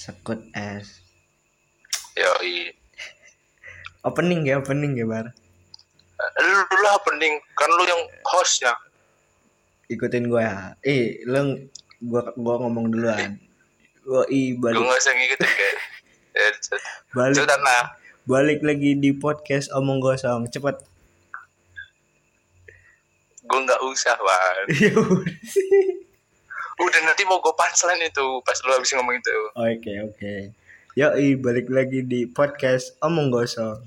sekut es Yoi. opening ya opening ya bar Lu, lu lah pening kan lu yang hostnya. ikutin gue ya eh lu gua gua ngomong duluan gua i Lu balik nggak usah ngikutin kayak. Ya, cet- balik cepetan lah. balik lagi di podcast omong gosong cepet Gue nggak usah, Bang. Udah nanti mau gue punchline itu pas lu habis ngomong itu. oke oke Yoi, balik lagi di podcast omong gosong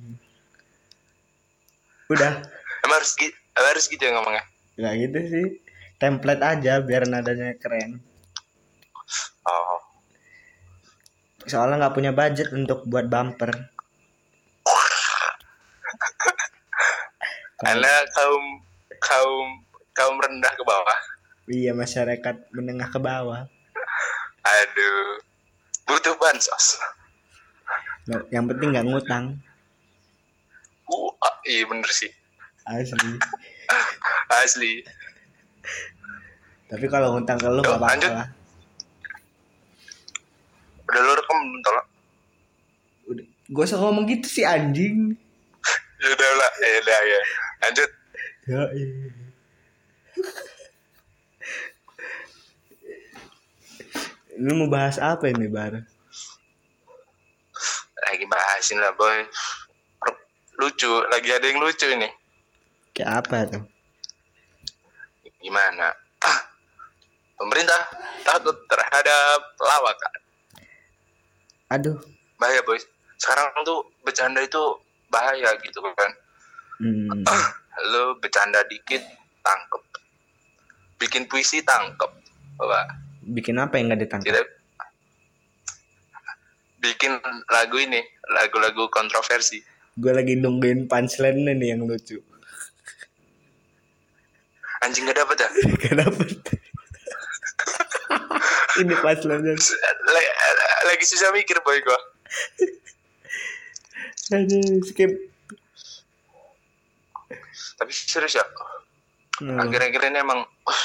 udah Emang harus gitu, harus gitu ya ngomongnya. nggak gitu sih template aja biar nadanya keren Oh. soalnya nggak punya budget untuk buat bumper Karena kaum kaum kaum rendah ke bawah. Iya masyarakat menengah ke bawah Aduh. Butuh bansos. Yang penting nggak ngutang Uh, iya bener sih. asli Asli. tapi kalau ngutang ke lu nggak apa-apa lanjut. lah Udah lu rekam belum tolong? udah gue usah ngomong gitu sih anjing Ya udah lah, ya udah ya. Lanjut. ya iya. Lu mau bahas apa ini bar Lagi bahasin lah boy. Lucu, lagi ada yang lucu ini. kayak apa tuh Gimana? Ah, pemerintah takut terhadap lawakan. aduh Bahaya boy. Sekarang tuh bercanda itu bahaya gitu kan. hmm. Lo bercanda dikit tangkep. Bikin puisi tangkep. Wah, bikin apa yang nggak ditangkap tidak bikin lagu ini, lagu-lagu kontroversi. gue lagi nungguin punchline nih yang lucu Anjing gak dapet ya? gak dapet ini punchline Lagi, lagi susah mikir boy gua. aduh skip Tapi serius ya, Hmm. akhir-akhir ini emang uh,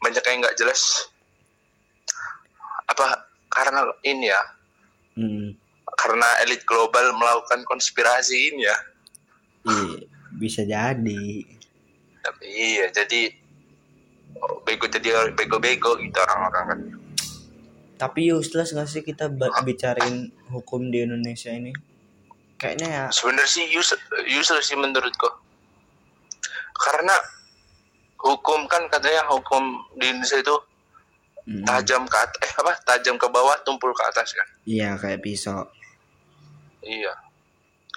banyak yang nggak jelas. Apa karena ini ya? Hmm. Karena elit global melakukan konspirasi ini ya. Iya, bisa jadi. Tapi iya, jadi bego jadi bego-bego gitu orang-orang kan. Tapi useless gak sih kita bicarain hukum di Indonesia ini? Kayaknya ya. Sebenarnya sih use- useless sih menurutku. Karena hukum kan katanya hukum di Indonesia itu mm, tajam ke atas, eh apa? Tajam ke bawah, tumpul ke atas kan. Iya kayak pisau. Iya.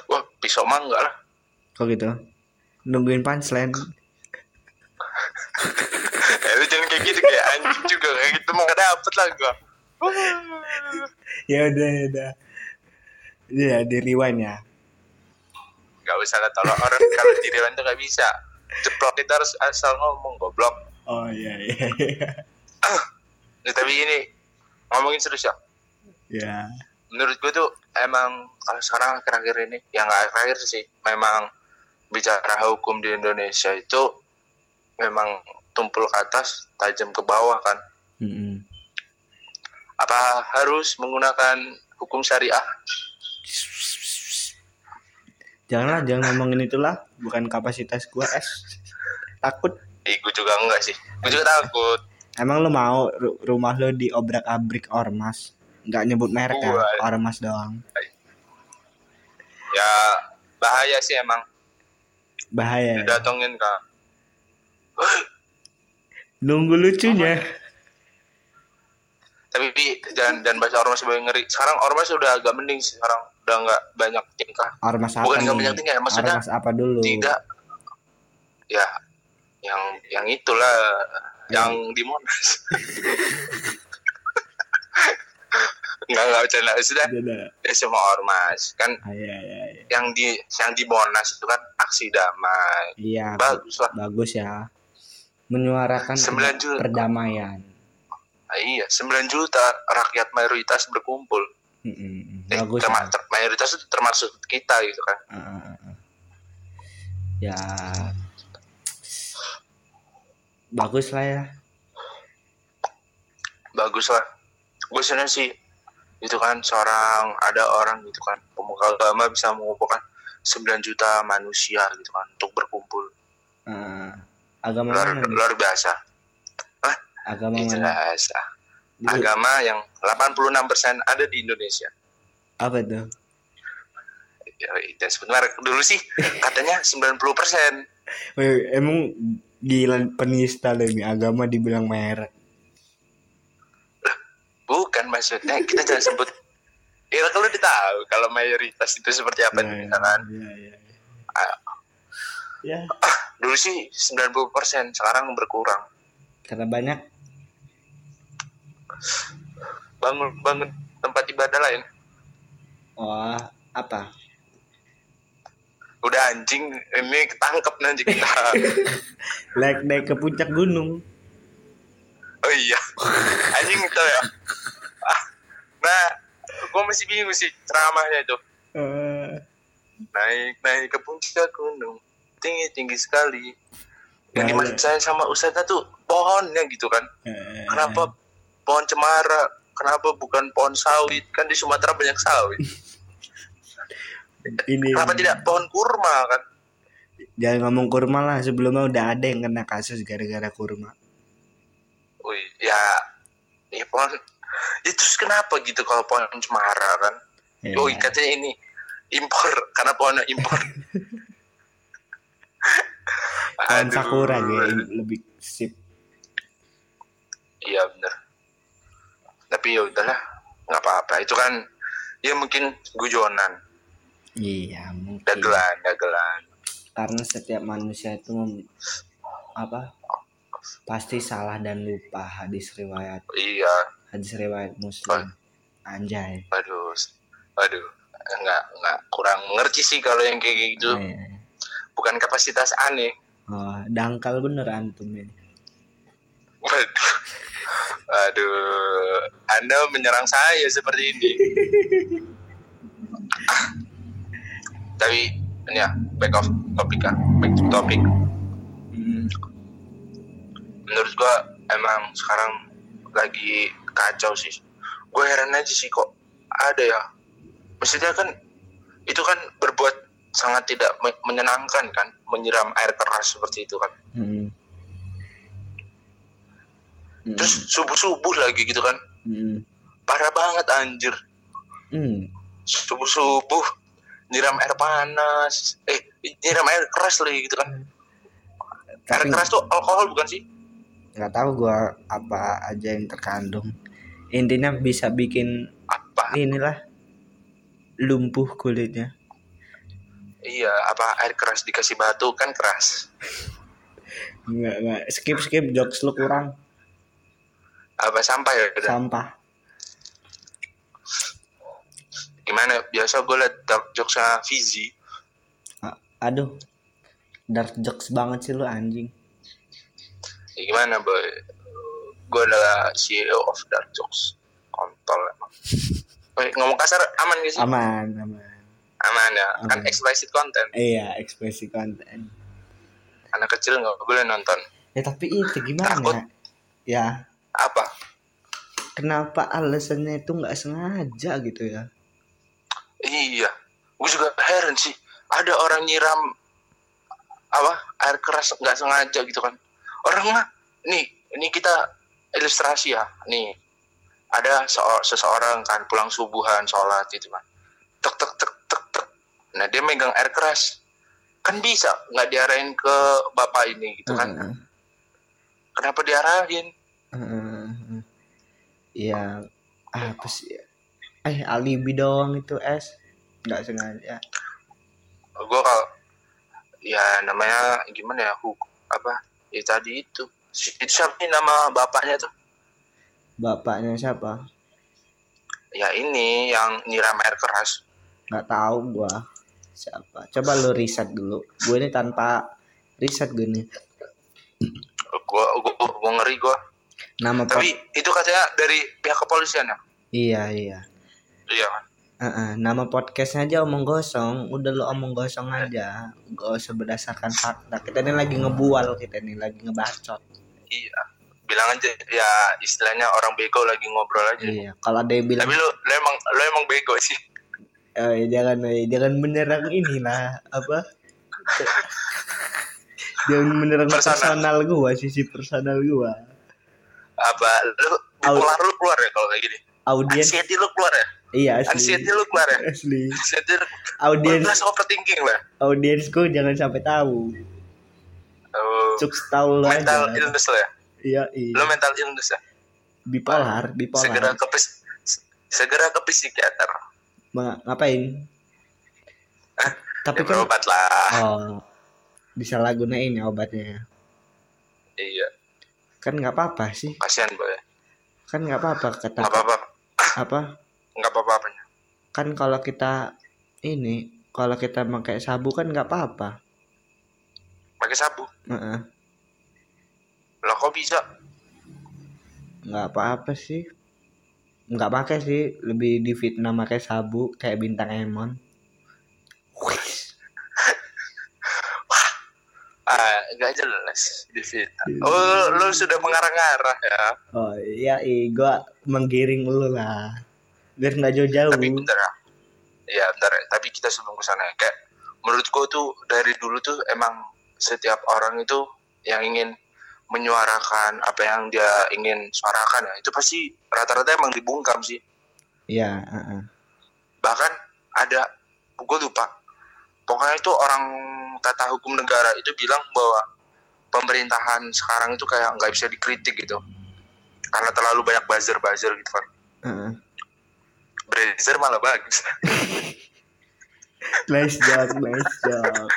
Wah, pisau mah enggak lah. Kok gitu? Nungguin punchline. Eh, lu jangan kayak gitu kayak anjing juga kayak gitu mah gak dapet lah gua. ya udah ya udah. Iya di rewind ya. Gak usah lah tolong orang kalau di rewind tuh gak bisa. Ceplok kita harus asal ngomong goblok. Oh iya iya iya. Ya, tapi ini ngomongin serius ya. Ya. menurut gue tuh emang kalau sekarang akhir-akhir ini yang nggak akhir-akhir sih memang bicara hukum di Indonesia itu memang tumpul ke atas tajam ke bawah kan Mm-mm. apa harus menggunakan hukum syariah Janganlah jangan ngomongin itulah. Bukan kapasitas gua es. Takut. eh, gue juga enggak sih gue juga takut Emang lu mau ru- rumah lu diobrak-abrik ormas? Nggak nyebut merek ya, ormas doang. ya bahaya sih emang Bahaya. ya. didatengin kak Nunggu lucunya. tapi jangan dan bahasa ormas sebagai ngeri sekarang ormas udah agak mending sih sekarang udah nggak banyak tingkah Ormas apa bukan nggak banyak tingkah maksudnya Ormas apa dulu? tidak ya yang yang itulah yang di Monas nggak nggak bercanda sudah Beda. ya semua ormas kan Ah, iya, iya, iya. yang di yang di Monas itu kan aksi damai Iya, bagus lah bagus ya. Menyuarakan juta. perdamaian. Ah, iya 9 juta rakyat mayoritas berkumpul Mm-mm. eh, Bagus. ya. ter- mayoritas itu termasuk kita gitu kan ah. Ya. Bagus lah ya. bagus lah gue sebenarnya sih itu kan seorang ada orang gitu kan pemuka agama bisa mengumpulkan 9 juta manusia gitu kan untuk berkumpul Ah, agama luar, mana luar biasa agama Ini mana jelas ah. Dulu, agama yang 86% ada di Indonesia apa tuh ya, sebenarnya dulu sih katanya 90% Weh, emang gila penista ini agama dibilang merek. Bukan maksudnya kita jangan sebut. Ya kalau tahu kalau mayoritas itu seperti apa di misalkan. iya. Ah. ya. Dulu sih 90% sekarang berkurang. Karena banyak. Bangun bangun tempat ibadah lain wah apa? Udah anjing ini ketangkep nanti kita. Naik naik ke puncak gunung. Oh iya. Anjing itu ya. Ah, nah gue masih bingung sih ceramahnya itu. Eh, naik naik ke puncak gunung. Tinggi tinggi sekali. Yang Nah, dimaksud saya sama ustadznya tuh pohonnya gitu kan. Eh, kenapa pohon cemara kenapa bukan pohon sawit? Kan di Sumatera banyak sawit. Ini kenapa tidak pohon kurma kan? Jangan ngomong kurma lah sebelumnya udah ada yang kena kasus gara-gara kurma. Wih, ya ya pohon ya terus kenapa gitu kalau pohon cemara kan? Ya. oh katanya ini impor karena pohonnya impor. Pohon sakura gitu lebih sip. Iya bener tapi ya udahlah nggak apa-apa. Itu kan ya mungkin gujonan iya mungkin. Dagelan dagelan. Karena setiap manusia itu mem- apa pasti salah dan lupa hadis riwayat. Iya. Hadis riwayat muslim. Anjay. Aduh aduh nggak nggak kurang mengerti sih kalau yang kayak gitu. Eh, bukan kapasitas aneh. Oh, dangkal bener antum ini waduh aduh anda menyerang saya seperti ini. Ah. tapi ini ya back of topic kan back to topic. Hmm, menurut gua emang sekarang lagi kacau sih. Gue heran aja sih kok ada ya. Maksudnya kan itu kan berbuat sangat tidak me- menyenangkan kan menyiram air keras seperti itu kan. Hmm. Hmm, terus subuh subuh lagi gitu kan. Hmm, parah banget anjir. Hmm. subuh subuh nyiram air panas eh nyiram air keras lagi gitu kan. Air tapi keras tuh alkohol bukan sih? Nggak tahu gua apa aja yang terkandung. Intinya bisa bikin apa? inilah lumpuh kulitnya. Iya apa air keras dikasih batu kan keras. Nggak nggak. Skip skip. Jokes lu kurang apa sampah ya udah sampah. Gimana? Biasa gue liat dark jokes sama Fizi A- aduh. Dark jokes banget sih lu anjing. Ya gimana boy? Gue adalah CEO of dark jokes. Kontol emang. Woy, ngomong kasar aman gak sih? Aman aman. Aman ya? Kan Aman. explicit content. Iya ekspresi konten anak kecil nggak boleh nonton. Ya tapi itu gimana? Takut. ya apa? Kenapa alasannya itu nggak sengaja gitu ya? Iya. Gue juga heran sih. Ada orang nyiram apa air keras nggak sengaja gitu kan. Orang mah nih ini kita ilustrasi ya. Nih ada seo- seseorang kan pulang subuhan sholat gitu kan. Tek tek tek tek tek. Nah dia megang air keras. Kan bisa nggak diarahin ke bapak ini gitu kan. Heeh, kenapa diarahin heeh. Iya apa sih? Eh alibi doang itu es. Nggak sengaja. Gue kalau ya namanya gimana ya hukum apa ya tadi itu. Si- itu siapa sih nama bapaknya tuh? Bapaknya siapa? Ya ini yang nyiram air keras. Nggak tahu gua siapa. Coba lu riset dulu. Gue ini tanpa riset gue nih gua gua, gua ngeri gua nama tapi itu katanya dari pihak kepolisian ya? Iya iya. Iya kan? Heeh, nama podcastnya aja omong gosong. Udah lu omong gosong aja. Gak usah berdasarkan fakta. Kita ini lagi ngebual kita ini lagi ngebacot. Iya. Bilang aja ya istilahnya orang bego lagi ngobrol aja. Iya kalau ada yang bilang tapi lu lu emang lu emang bego sih. Eh, jangan eh, jangan menyerang inilah apa? Jangan menyerang Personal. personal gua sisi personal gua apa lu bipolar lu keluar ya kalau kayak gini? Audiens. Anxiety lu keluar ya? Iya asli. Anxiety lu keluar ya? Asli. Anxiety lu audiens. Overthinking lah. Audiensku jangan sampai tahu. Oh, cuk tahu lu mental aja illness lo ya? Iya iya. Lu mental illness ya? Bipolar bipolar. Segera ke pis- segera ke psikiater. Ma- ngapain? Tapi ya kan berobat lah. Oh disalahgunain ya obatnya iya kan nggak apa-apa sih. Kasihan boy kan nggak apa-apa kata nggak apa-apa. Apa? Nggak apa-apa apanya. Kan kalau kita ini kalau kita pakai sabu kan nggak apa-apa. Pakai sabu? Heeh. lah kok bisa? Nggak apa-apa sih. Nggak pakai sih. Lebih di fitnah pakai sabu kayak bintang emon ah nggak jelas di fitnah oh lu sudah mengarah-ngarah ya oh iya iya gua menggiring lu lah biar nggak jauh-jauh tapi bentar ya iya bentar ya. tapi kita sebelum ke sana ya. kayak menurutku tuh dari dulu tuh emang setiap orang itu yang ingin menyuarakan apa yang dia ingin suarakan ya itu pasti rata-rata emang dibungkam sih iya heeh. bahkan ada gue lupa pokoknya itu orang tata hukum negara itu bilang bahwa pemerintahan sekarang itu kayak nggak bisa dikritik gitu. Karena terlalu banyak buzzer-buzzer gitu kan. Heeh. buzzer malah bagus. Nice job nice job.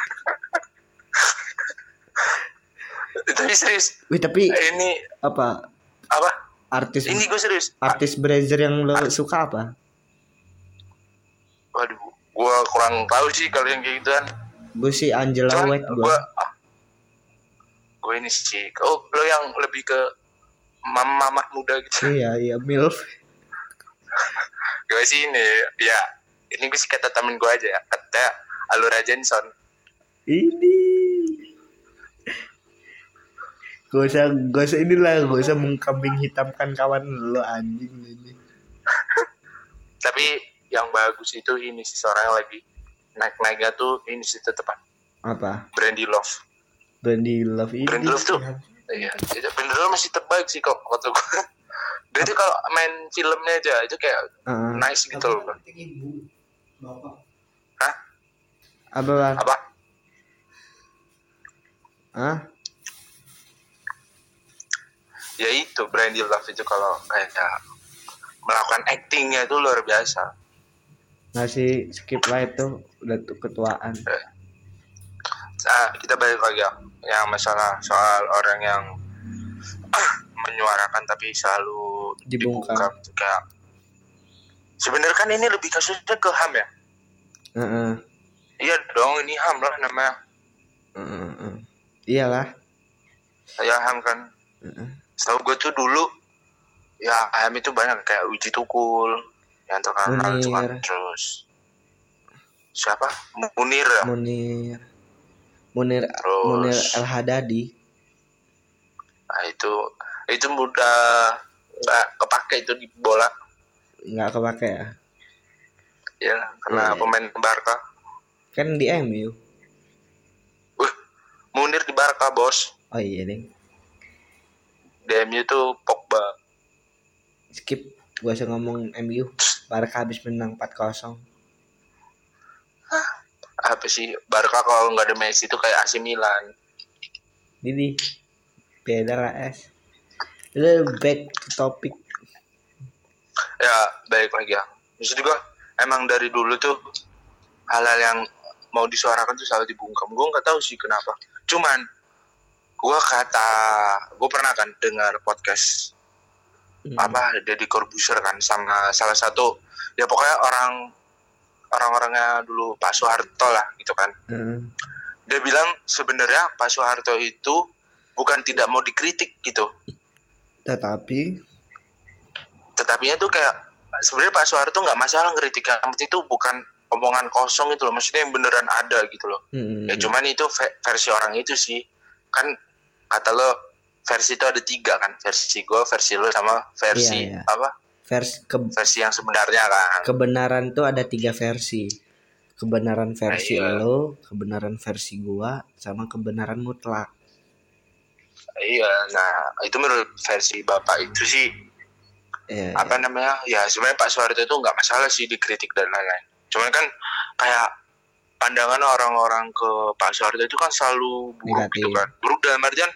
Tapi serius. Wih tapi ini apa? Apa? Artis ini gue serius. artis Brazzer yang lo suka apa? Waduh gue kurang tahu sih kalau yang kayak gituan gue sih Angela cuman White gue gue gue ini sih. Oh lo yang lebih ke mama mama muda gitu. Iya iya milf. Gue sih ini ya ini gue sih kata temen gue aja ya. Kata Alura Jenson ini. Gak usah gak usah inilah gak usah mengkambing hitamkan kawan lo anjing ini. Tapi yang bagus itu ini sih seorang yang lagi naik-naiknya tuh ini sih tetepan apa? Brandy Love. Brandy Love ini? Brandy Love tuh. Iya itu Brandy Love masih terbaik sih kok kata gue dia tuh kalau main filmnya aja itu kayak Heeh. nice gitu loh Hah? apa apa? Hah? ya itu Brandy Love itu kalau kayak melakukan actingnya itu luar biasa ngasih skip lah itu udah tuh ketuaan nah, kita balik lagi ya yang masalah soal orang yang menyuarakan tapi selalu Dibungkam. dibungkam Itu kayak sebenarnya kan ini lebih kasusnya ke ham ya Heeh. iya dong ini ham lah namanya Heeh, heeh. iyalah ya ham kan Heeh. setahu gue tuh dulu ya ham itu banyak kayak uji tukul yang terkenal itu kan Munir. terus. Siapa? Munir ya? Munir. Munir Terus. Munir El Hadadi nah itu itu udah nggak kepake itu di bola. Nggak kepake ya? Ya karena Iya. pemain Barca. Kan di MU Wih, Munir di Barca bos. Oh iya ding. Di MU tuh Pogba. Skip. Gua usah ngomong MU Barca habis menang 4-0 apa sih Barca kalau nggak ada Messi itu kayak AC Milan. Ini beda lah es Lu back to topic. Ya baik lagi ya. Maksud gua emang dari dulu tuh hal-hal yang mau disuarakan tuh selalu dibungkam. Gue nggak tahu sih kenapa. Cuman gua kata gue pernah kan dengar podcast Hmm. apa Deddy Corbuzier kan sama salah satu ya pokoknya orang orang-orangnya dulu Pak Soeharto lah gitu kan. Heeh. dia bilang sebenarnya Pak Soeharto itu bukan tidak mau dikritik gitu. Tetapi tetapinya tuh kayak sebenarnya Pak Soeharto nggak masalah ngeritik yang penting itu bukan omongan kosong itu loh maksudnya yang beneran ada gitu loh. Hmm, ya cuman itu ve- versi orang itu sih. Kan kata lo versi itu ada tiga kan versi gue versi lo sama versi Iya, iya. apa? Versi ke, versi yang sebenarnya kan. kebenaran tuh ada tiga versi. Kebenaran versi Iya. lo kebenaran versi gua sama kebenaran mutlak. Iya nah itu menurut versi bapak itu sih ya, apa namanya ya sebenarnya Pak Soeharto itu nggak masalah sih dikritik dan lain-lain. Cuman kan kayak pandangan orang-orang ke Pak Soeharto itu kan selalu buruk Negatif. gitu kan. Buruk dalam artian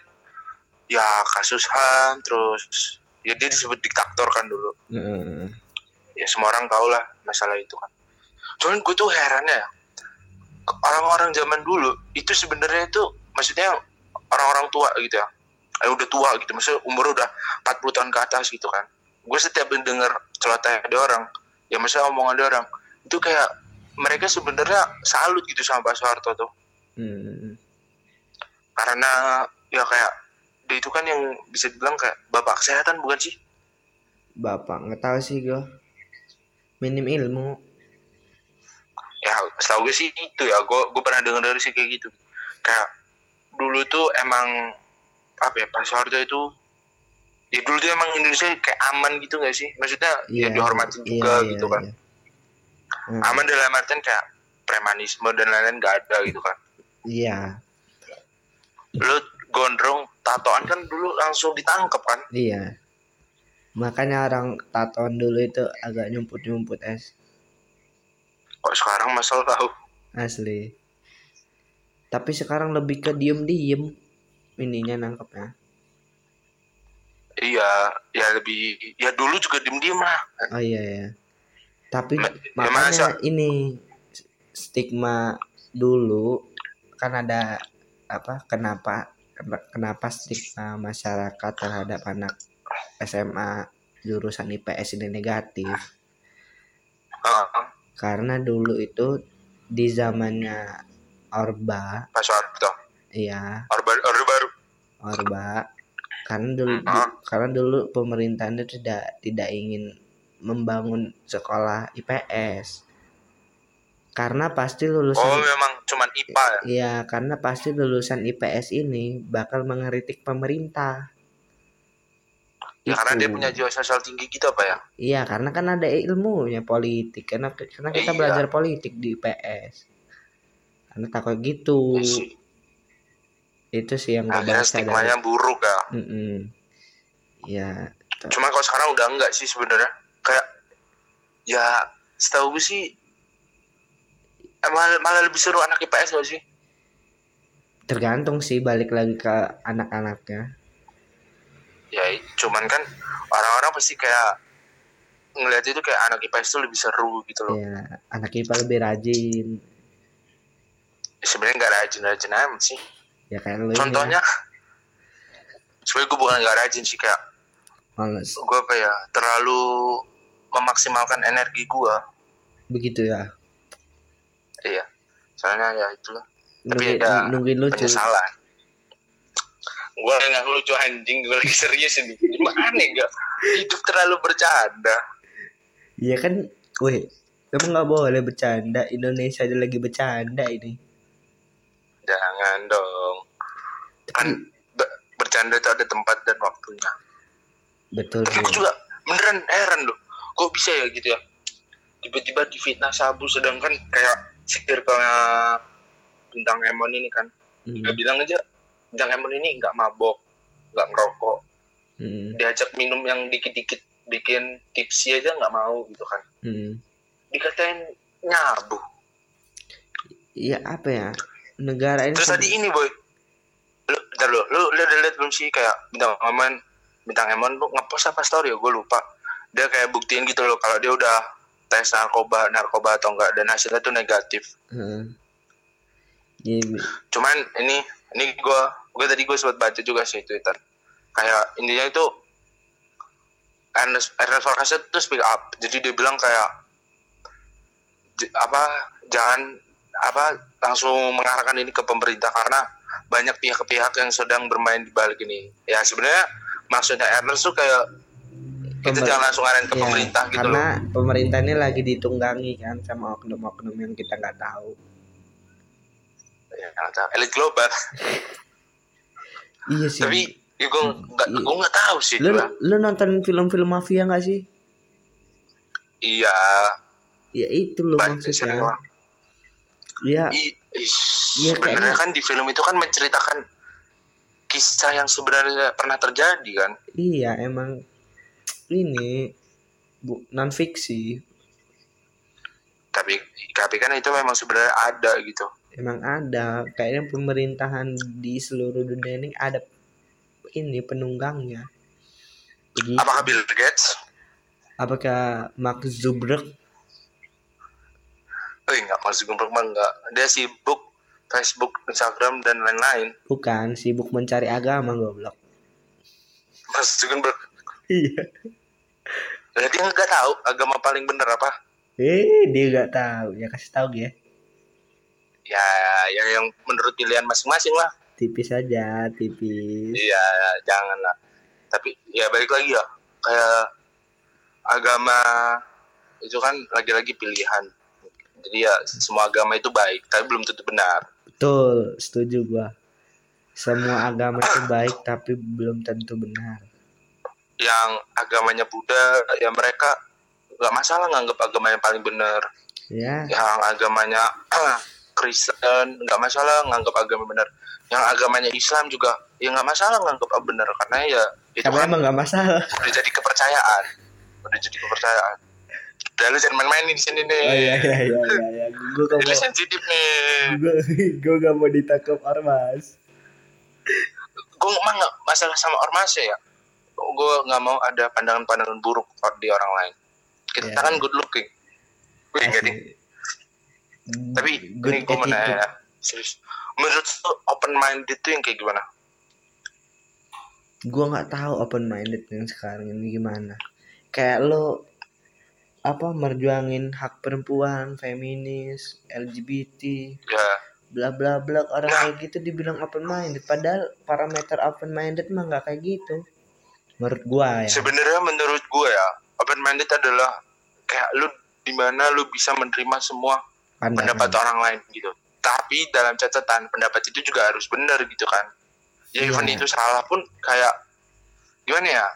ya kasus ham terus ya dia disebut diktator kan dulu. Heeh. ya semua orang tahu lah masalah itu kan. Cuman gue tuh herannya ya orang-orang zaman dulu itu sebenarnya itu maksudnya orang-orang tua gitu ya. Eh, udah tua gitu maksudnya umur udah 40 tahun ke atas gitu kan. Gue setiap mendengar celoteh ada orang ya maksudnya omongan ada orang itu kayak mereka sebenarnya salut gitu sama Pak Soeharto tuh. Hmm. karena ya kayak itu kan yang bisa dibilang kayak bapak kesehatan bukan sih? Bapak nggak tahu sih gua. Minim ilmu. Ya setahu gue sih itu ya. Gue gue pernah dengar dari sih kayak gitu. Kayak dulu tuh emang apa ya Pak Soeharto itu ya dulu tuh emang Indonesia kayak aman gitu gak sih? Maksudnya ya Iya, dihormatin iya, juga iya, gitu kan. iya. Hmm. aman dalam artian kayak premanisme dan lain-lain gak ada gitu kan. Iya. Lu gondrong tatoan kan dulu langsung ditangkap kan? Iya. Makanya orang tatoan dulu itu agak nyumput nyumput es. Kok sekarang masalah tahu? Asli. Tapi sekarang lebih ke diem diem ininya nangkepnya. Iya ya lebih ya dulu juga diem-diem lah. Oh iya ya tapi Ma- ya makanya masa- ini stigma dulu kan ada apa kenapa kenapa stigma masyarakat terhadap anak SMA jurusan IPS ini negatif? Karena dulu itu di zamannya Orba. Pak Soeharto iya. Orde Baru Orde Baru. Orba. Karena dulu Ah. karena dulu pemerintahnya tidak tidak ingin membangun sekolah IPS karena pasti lulusan oh memang cuman IPA ya Iya, karena pasti lulusan IPS ini bakal mengeritik pemerintah. Ya karena dia Itu. punya jiwa sosial tinggi gitu apa ya? Iya, karena kan ada ilmunya politik. Karena karena kita Iya. belajar politik di IPS. Karena takut gitu. Sih. Itu sih yang gue baca stigmanya buruk ya. dari. Mm-mm. Iya, Cuma kalau sekarang udah enggak sih sebenarnya. Kayak ya setahu gue sih eh, malah, malah lebih seru anak IPS gak sih? tergantung sih balik lagi ke anak-anaknya. Ya cuman kan orang-orang pasti kayak ngeliat itu kayak anak IPS tuh lebih seru gitu loh. Iya, anak IPA lebih rajin. Ya, sebenarnya nggak rajin-rajin amat sih. Ya kayak lu Contohnya, sebenarnya gue bukan nggak rajin sih kayak males. gue apa ya terlalu memaksimalkan energi gue. Begitu ya. Iya. Soalnya ya itulah. Tapi Nungguin, ada nungguin lucu. penyesalan gue nggak lucu anjing gue lagi serius ini gimana enggak hidup terlalu bercanda Iya kan, weh, kamu nggak boleh bercanda. Indonesia aja lagi bercanda ini. jangan dong kan be- bercanda itu ada tempat dan waktunya Betul. tapi aku juga beneran heran loh kok bisa ya gitu ya tiba-tiba di fitnah sabu sedangkan kayak circle-nya bintang Emon ini kan. Hmm, Dia bilang aja bintang Emon ini nggak mabok nggak ngerokok. Hmm, diajak minum yang dikit-dikit bikin tipsi aja nggak mau gitu kan. Hmm. dikatain nyabu. Iya apa ya? Negara ini. terus tadi ini boy. Lu bentar lu lu lu udah lihat belum sih kayak bintang Emon? Bintang Emon ngepost apa story? Ya gue lupa. Dia kayak buktiin gitu loh kalau dia udah tes narkoba narkoba atau enggak dan hasilnya tuh negatif. Jadi, cuman ini ini gue gue tadi gue sempat baca juga sih twitter. Kayak intinya itu Ernest Ernest tuh speak up. Jadi dia bilang kayak apa jangan apa langsung mengarahkan ini ke pemerintah karena banyak pihak-pihak yang sedang bermain di balik ini. Ya sebenarnya maksudnya Ernest tuh kayak kita jangan langsung arahin ke ya, pemerintah gitu karena loh. pemerintah ini lagi ditunggangi kan sama oknum-oknum yang kita nggak tahu. ya, elit global. Iya sih. tapi ya gue nggak Iya. gue nggak tahu sih lu gua. lu nonton film-film mafia nggak sih? Iya. Ya itu lo maksudnya. ya. I- ih, Iya, sebenarnya kan di film itu kan menceritakan kisah yang sebenarnya pernah terjadi kan? Iya emang ini bu non fiksi tapi tapi kan itu memang sebenarnya ada gitu. Emang ada. Kayaknya pemerintahan di seluruh dunia ini ada ini penunggangnya. Begitu. apakah Bill Gates? Apakah Mark Zuckerberg? Eh enggak maksud gue mah enggak. Dia sibuk Facebook Instagram dan lain-lain. Bukan sibuk mencari agama goblok. Mas Zuckerberg. Iya Berarti dia nggak tahu agama paling bener apa. Eh dia nggak tahu. Ya kasih tahu ya ya yang yang menurut pilihan masing-masing lah. Tipis aja tipis. Iya jangan lah tapi ya balik lagi ya. Kayak agama itu kan lagi-lagi pilihan. Jadi ya semua agama itu baik tapi belum tentu benar. Betul setuju gua. Semua agama itu baik tapi belum tentu benar yang agamanya Buddha ya mereka nggak masalah nganggap agama yang paling benar. Ya yang agamanya Kristen nggak masalah nganggap agama benar. Yang agamanya Islam juga ya nggak masalah nganggap benar karena ya itu karena kan emang nggak masalah? udah jadi kepercayaan. Udah jadi kepercayaan. Udah lu jangan main-main di sini nih. Oh iya iya iya iya, iya. gua gak mau. sensitif nih. Gua gak mau ditangkap ormas. Gue emang nggak masalah sama ormas ya gue nggak mau ada pandangan-pandangan buruk di orang lain. Kita Ya. kan good looking. Gue enggak nih tapi good ini gue mau nanya serius. Menurut lu open minded itu yang kayak gimana? Gua nggak tahu open minded yang sekarang ini gimana. Kayak lo apa merjuangin hak perempuan feminis LGBT ya. bla bla bla. Orang Nah. kayak gitu dibilang open minded padahal parameter open minded mah nggak kayak gitu menurut gua ya. Sebenarnya menurut gue ya open minded adalah kayak lu di mana lu bisa menerima semua Pandangan. pendapat orang lain gitu. Tapi dalam catatan pendapat itu juga harus benar gitu kan. Ya Iya. even itu salah pun kayak gimana ya?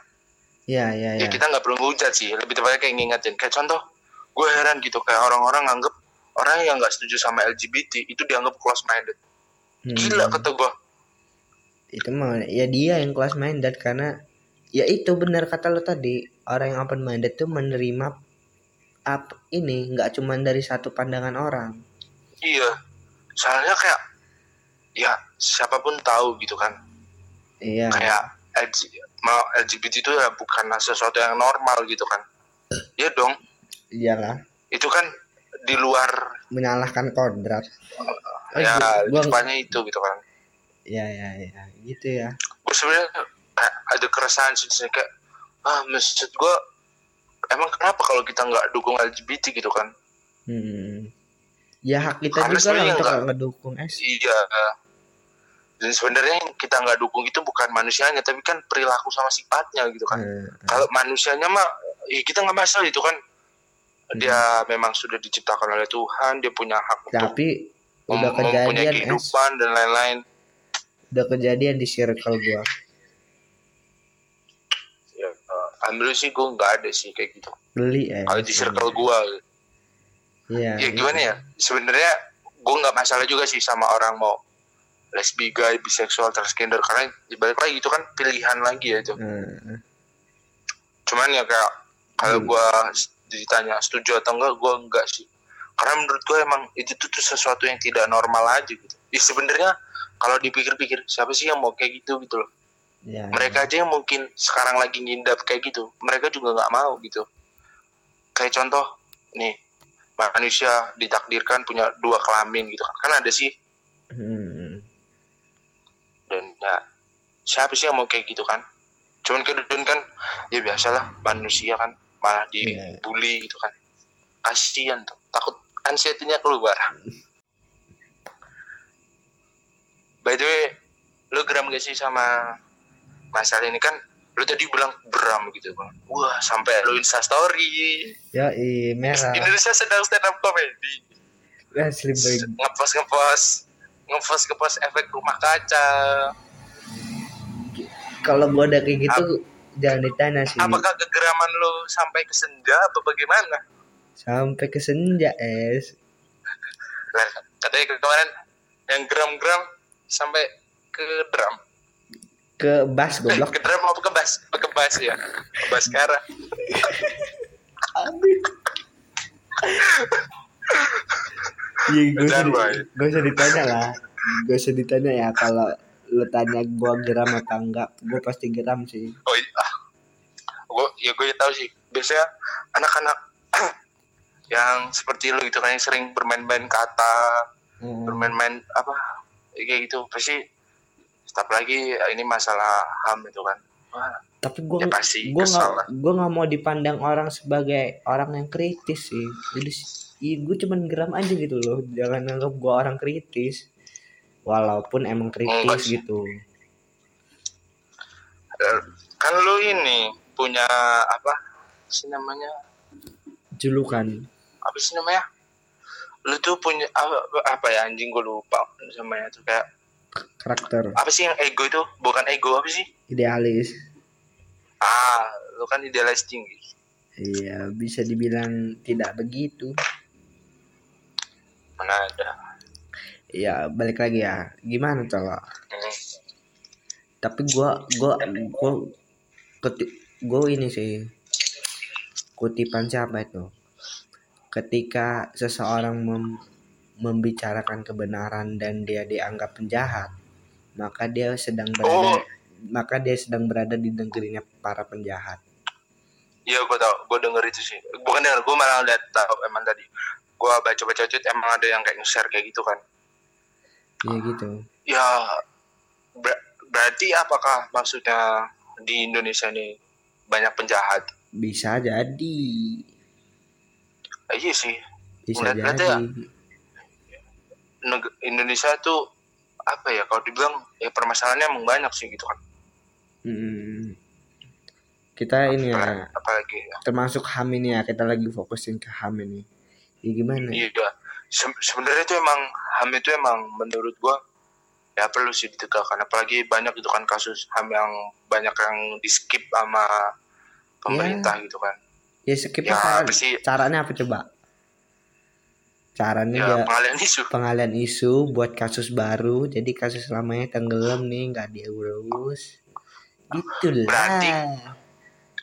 Ya ya ya ya kita nggak perlu ngehujat sih. Lebih tepatnya kayak ngingetin. Kayak contoh gue heran gitu. Kayak orang-orang nganggep orang yang nggak setuju sama LGBT itu dianggap close minded Hmm. gila kata gue itu mah ya dia yang kelas minded karena ya itu benar kata lo tadi. Orang yang open minded tuh menerima apa ini nggak cuma dari satu pandangan orang. Iya. Soalnya kayak ya siapa pun tahu gitu kan. Iya. Kayak LG, mau LGBT itu ya bukanlah sesuatu yang normal gitu kan. Ya dong. Iyalah. Itu kan di luar menyalahkan kodrat. Oh, ya gua- itu gitu kan. Ya ya ya gitu ya. Gue sebenarnya ada keresahan sih kayak ah maksud gue emang kenapa kalau kita nggak dukung LGBT gitu kan? Hmm. ya hak kita Karena juga lah untuk nggak- ngedukung es iya. Dan sebenarnya yang kita nggak dukung itu bukan manusianya tapi kan perilaku sama sifatnya gitu kan. Hmm. kalau manusianya mah ya kita nggak masalah itu kan. Dia memang sudah diciptakan oleh Tuhan dia punya hak untuk tapi mem- udah mempunyai kejadian es kehidupan dan lain-lain. Udah kejadian di circle gua ya alhamdulillah sih gue nggak ada sih kayak gitu. Beli eh kalau di circle gue ya, ya gimana ya? Sebenarnya gue nggak masalah juga sih sama orang mau lesbi gay biseksual transgender. Karena dibalik lagi itu kan pilihan lagi ya itu Hmm. cuman ya kayak kalau Hmm. gue ditanya setuju atau enggak gue enggak sih. Karena menurut gue emang itu tuh, tuh sesuatu yang tidak normal aja gitu. Ya sebenarnya kalau dipikir-pikir siapa sih yang mau kayak gitu gitu loh ya. Mereka aja yang mungkin sekarang lagi ngindap kayak gitu. Mereka juga nggak mau gitu. Kayak contoh nih manusia ditakdirkan punya dua kelamin gitu kan. Kan ada sih. Hmm. dan ya siapa sih yang mau kayak gitu kan? Cuman kedua kan ya biasalah manusia kan malah dibully gitu kan. Kasihan tuh. Takut anxiety-nya keluar. By the way lu geram gak sih sama masalah ini kan lu tadi bilang beram gitu bang. Wah sampai lu insta story. Ya i merah Indonesia sedang stand up comedy asli boy. Ngepost ngepost ngepost ngepost efek rumah kaca. Kalau gua udah kayak gitu jangan ditanya sih. Apakah kegeraman lu sampai ke senja atau bagaimana? Sampai ke senja es. Katanya kemarin yang gram-gram sampai ke drum ke bass eh, goblok drum apa ke bass Oh, ke bass ya ke bass sekarang Iya, gak usah, gak usah ditanya lah. Gak usah ditanya ya kalau lu tanya gua geram atau enggak, gua pasti geram sih. oh iya gue ya gue tahu sih biasanya anak-anak yang seperti lu gitu kan yang sering bermain-main kata Hmm. bermain-main apa kayak gitu pasti tetap lagi ya, ini masalah ham itu kan Wah, Tapi gua Ya, pasti kesal nggak gua nggak mau dipandang orang sebagai orang yang kritis sih. Jadi iya, gue cuman geram aja gitu loh. Jangan anggap gua orang kritis. Walaupun emang kritis Enggak gitu. eh, kan lu ini punya apa sih namanya Julukan apa sih namanya lu tuh punya apa, apa ya anjing gue lupa namanya tuh kayak karakter apa sih yang ego itu bukan ego apa sih idealis. ah lu kan idealis tinggi Iya, bisa dibilang tidak begitu. mana ada Ya, balik lagi ya. Gimana coba? Hmm. tapi gua gua gua keti, gua ini sih kutipan siapa itu ketika seseorang mem- membicarakan kebenaran dan dia dianggap penjahat maka dia sedang berada Oh. maka dia sedang berada di negerinya para penjahat Iya gue tau, gue denger itu sih. Bukan denger, gue malah liat tau emang tadi. Gue baca-baca tweet emang ada yang kayak nge-share kayak gitu kan. iya gitu Ya ber- berarti apakah maksudnya di Indonesia ini banyak penjahat? bisa jadi iya sih. bisa ngeliat jadi ya. Indonesia tuh apa ya kalau dibilang ya permasalahannya emang banyak sih gitu kan. Mm. kita ini ya Apalagi, ya. termasuk ham ini ya kita lagi fokusin ke ham ini ya gimana ya? Iya. Se- sebenarnya itu emang HAM itu emang menurut gua ya perlu sih ditegakkan apalagi banyak itu kan kasus HAM yang banyak yang di skip sama pemerintah gitu kan. ya skip Ya, apa sih? caranya apa coba caranya Ya dia pengalian isu. pengalian isu buat kasus baru jadi kasus lamanya tenggelam nih nggak diurus gitulah Berarti-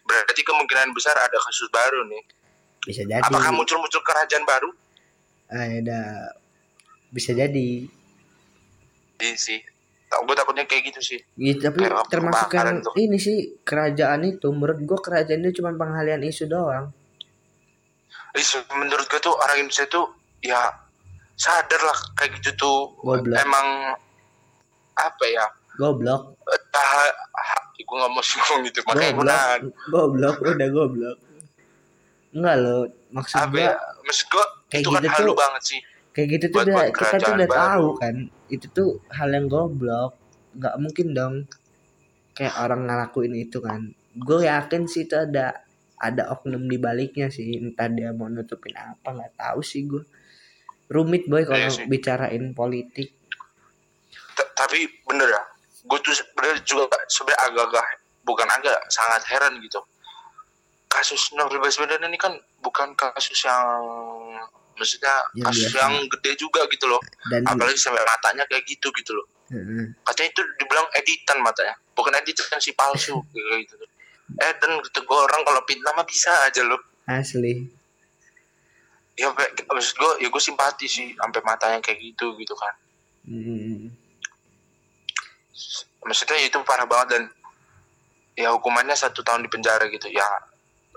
Berarti kemungkinan besar ada kasus baru nih. bisa jadi Apakah muncul-muncul kerajaan baru? ada bisa jadi Iya sih. Tak gue takutnya kayak gitu sih. Ya, tapi termasuk yang tuh. ini sih kerajaan itu menurut gua kerajaan itu cuma pengalian isu doang Isu menurut gue tuh orang Indonesia tuh ya sadar lah kayak gitu tuh. Goblok. emang apa ya? Goblok. Ah, gue nggak mau sih ngomong gitu makanya gue goblok. nahan goblok udah goblok. Enggak lo maksud apa gua ya? Maksud gue kayak itu kan gitu halu tuh- banget sih. kayak gitu tuh udah kita tuh udah baru. tahu kan itu tuh hal yang goblok. Nggak mungkin dong kayak orang ngelakuin itu kan. Gue yakin sih itu ada ada oknum di baliknya sih entah dia mau nutupin apa nggak tahu sih gue rumit boy kalau sih. bicarain politik. T- tapi bener ya gue tuh sebenarnya juga sebenarnya agak-agak bukan agak sangat heran gitu. Kasus Novel Baswedan ini kan bukan kasus yang maksudnya Yang kasus biasa. yang gede juga gitu loh. Dan apalagi sampai matanya kayak gitu gitu loh. Heeh. katanya itu dibilang editan matanya bukan editan si palsu kayak gitu. Eh dan gitu gue orang kalau fitnah mah bisa aja loh. Asli ya maksud gue ya gue simpati sih sampai matanya kayak gitu gitu kan. Hmm. maksudnya itu parah banget dan ya hukumannya satu tahun di penjara gitu. Ya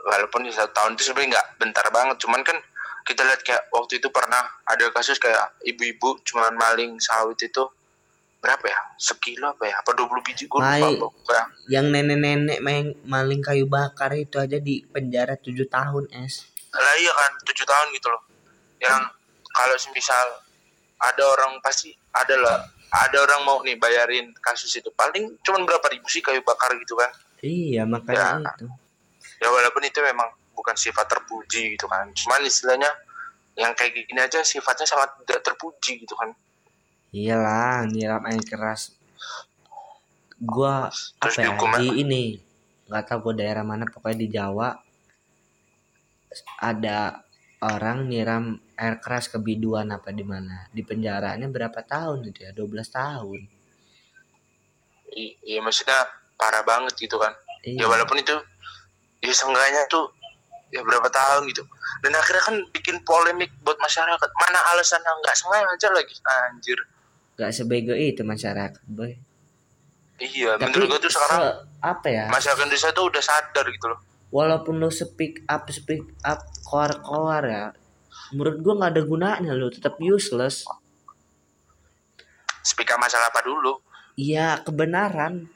walaupun ya satu tahun itu sebenarnya nggak bentar banget. Cuman kan kita lihat kayak waktu itu pernah ada kasus kayak ibu-ibu cuman maling sawit itu berapa ya? Sekilo apa ya? Apa 20 biji? Gue lupa yang nenek-nenek main maling kayu bakar itu aja di penjara tujuh tahun es lah iya kan tujuh tahun gitu loh. Yang kalau misal ada orang pasti ada lah. Ada orang mau nih bayarin kasus itu. Paling cuman berapa ribu sih kayu bakar gitu kan. Iya makanya Ya. itu. Ya walaupun itu memang bukan sifat terpuji gitu kan. Cuman istilahnya yang kayak gini aja sifatnya sangat tidak terpuji gitu kan. Iyalah nyiram air keras. Gua Terus apa ya di ini nggak tahu gua daerah mana pokoknya di Jawa ada orang nyiram air keras ke biduan apa di mana? Di penjaranya berapa tahun itu ya? 12 tahun. I- iya maksudnya parah banget gitu kan. Iya. ya walaupun itu ya seenggaknya tuh ya berapa tahun gitu. Dan akhirnya kan bikin polemik buat masyarakat. Mana alasannya nggak sengaja lagi? Anjir. Nggak sebego itu masyarakat boy. Iya tapi menurut gue tuh sekarang se- apa ya? masyarakat Indonesia tuh udah sadar gitu loh walaupun lo speak up speak up keluar keluar ya menurut gua nggak ada gunanya lo tetap useless. Speak up masalah apa dulu? Iya kebenaran.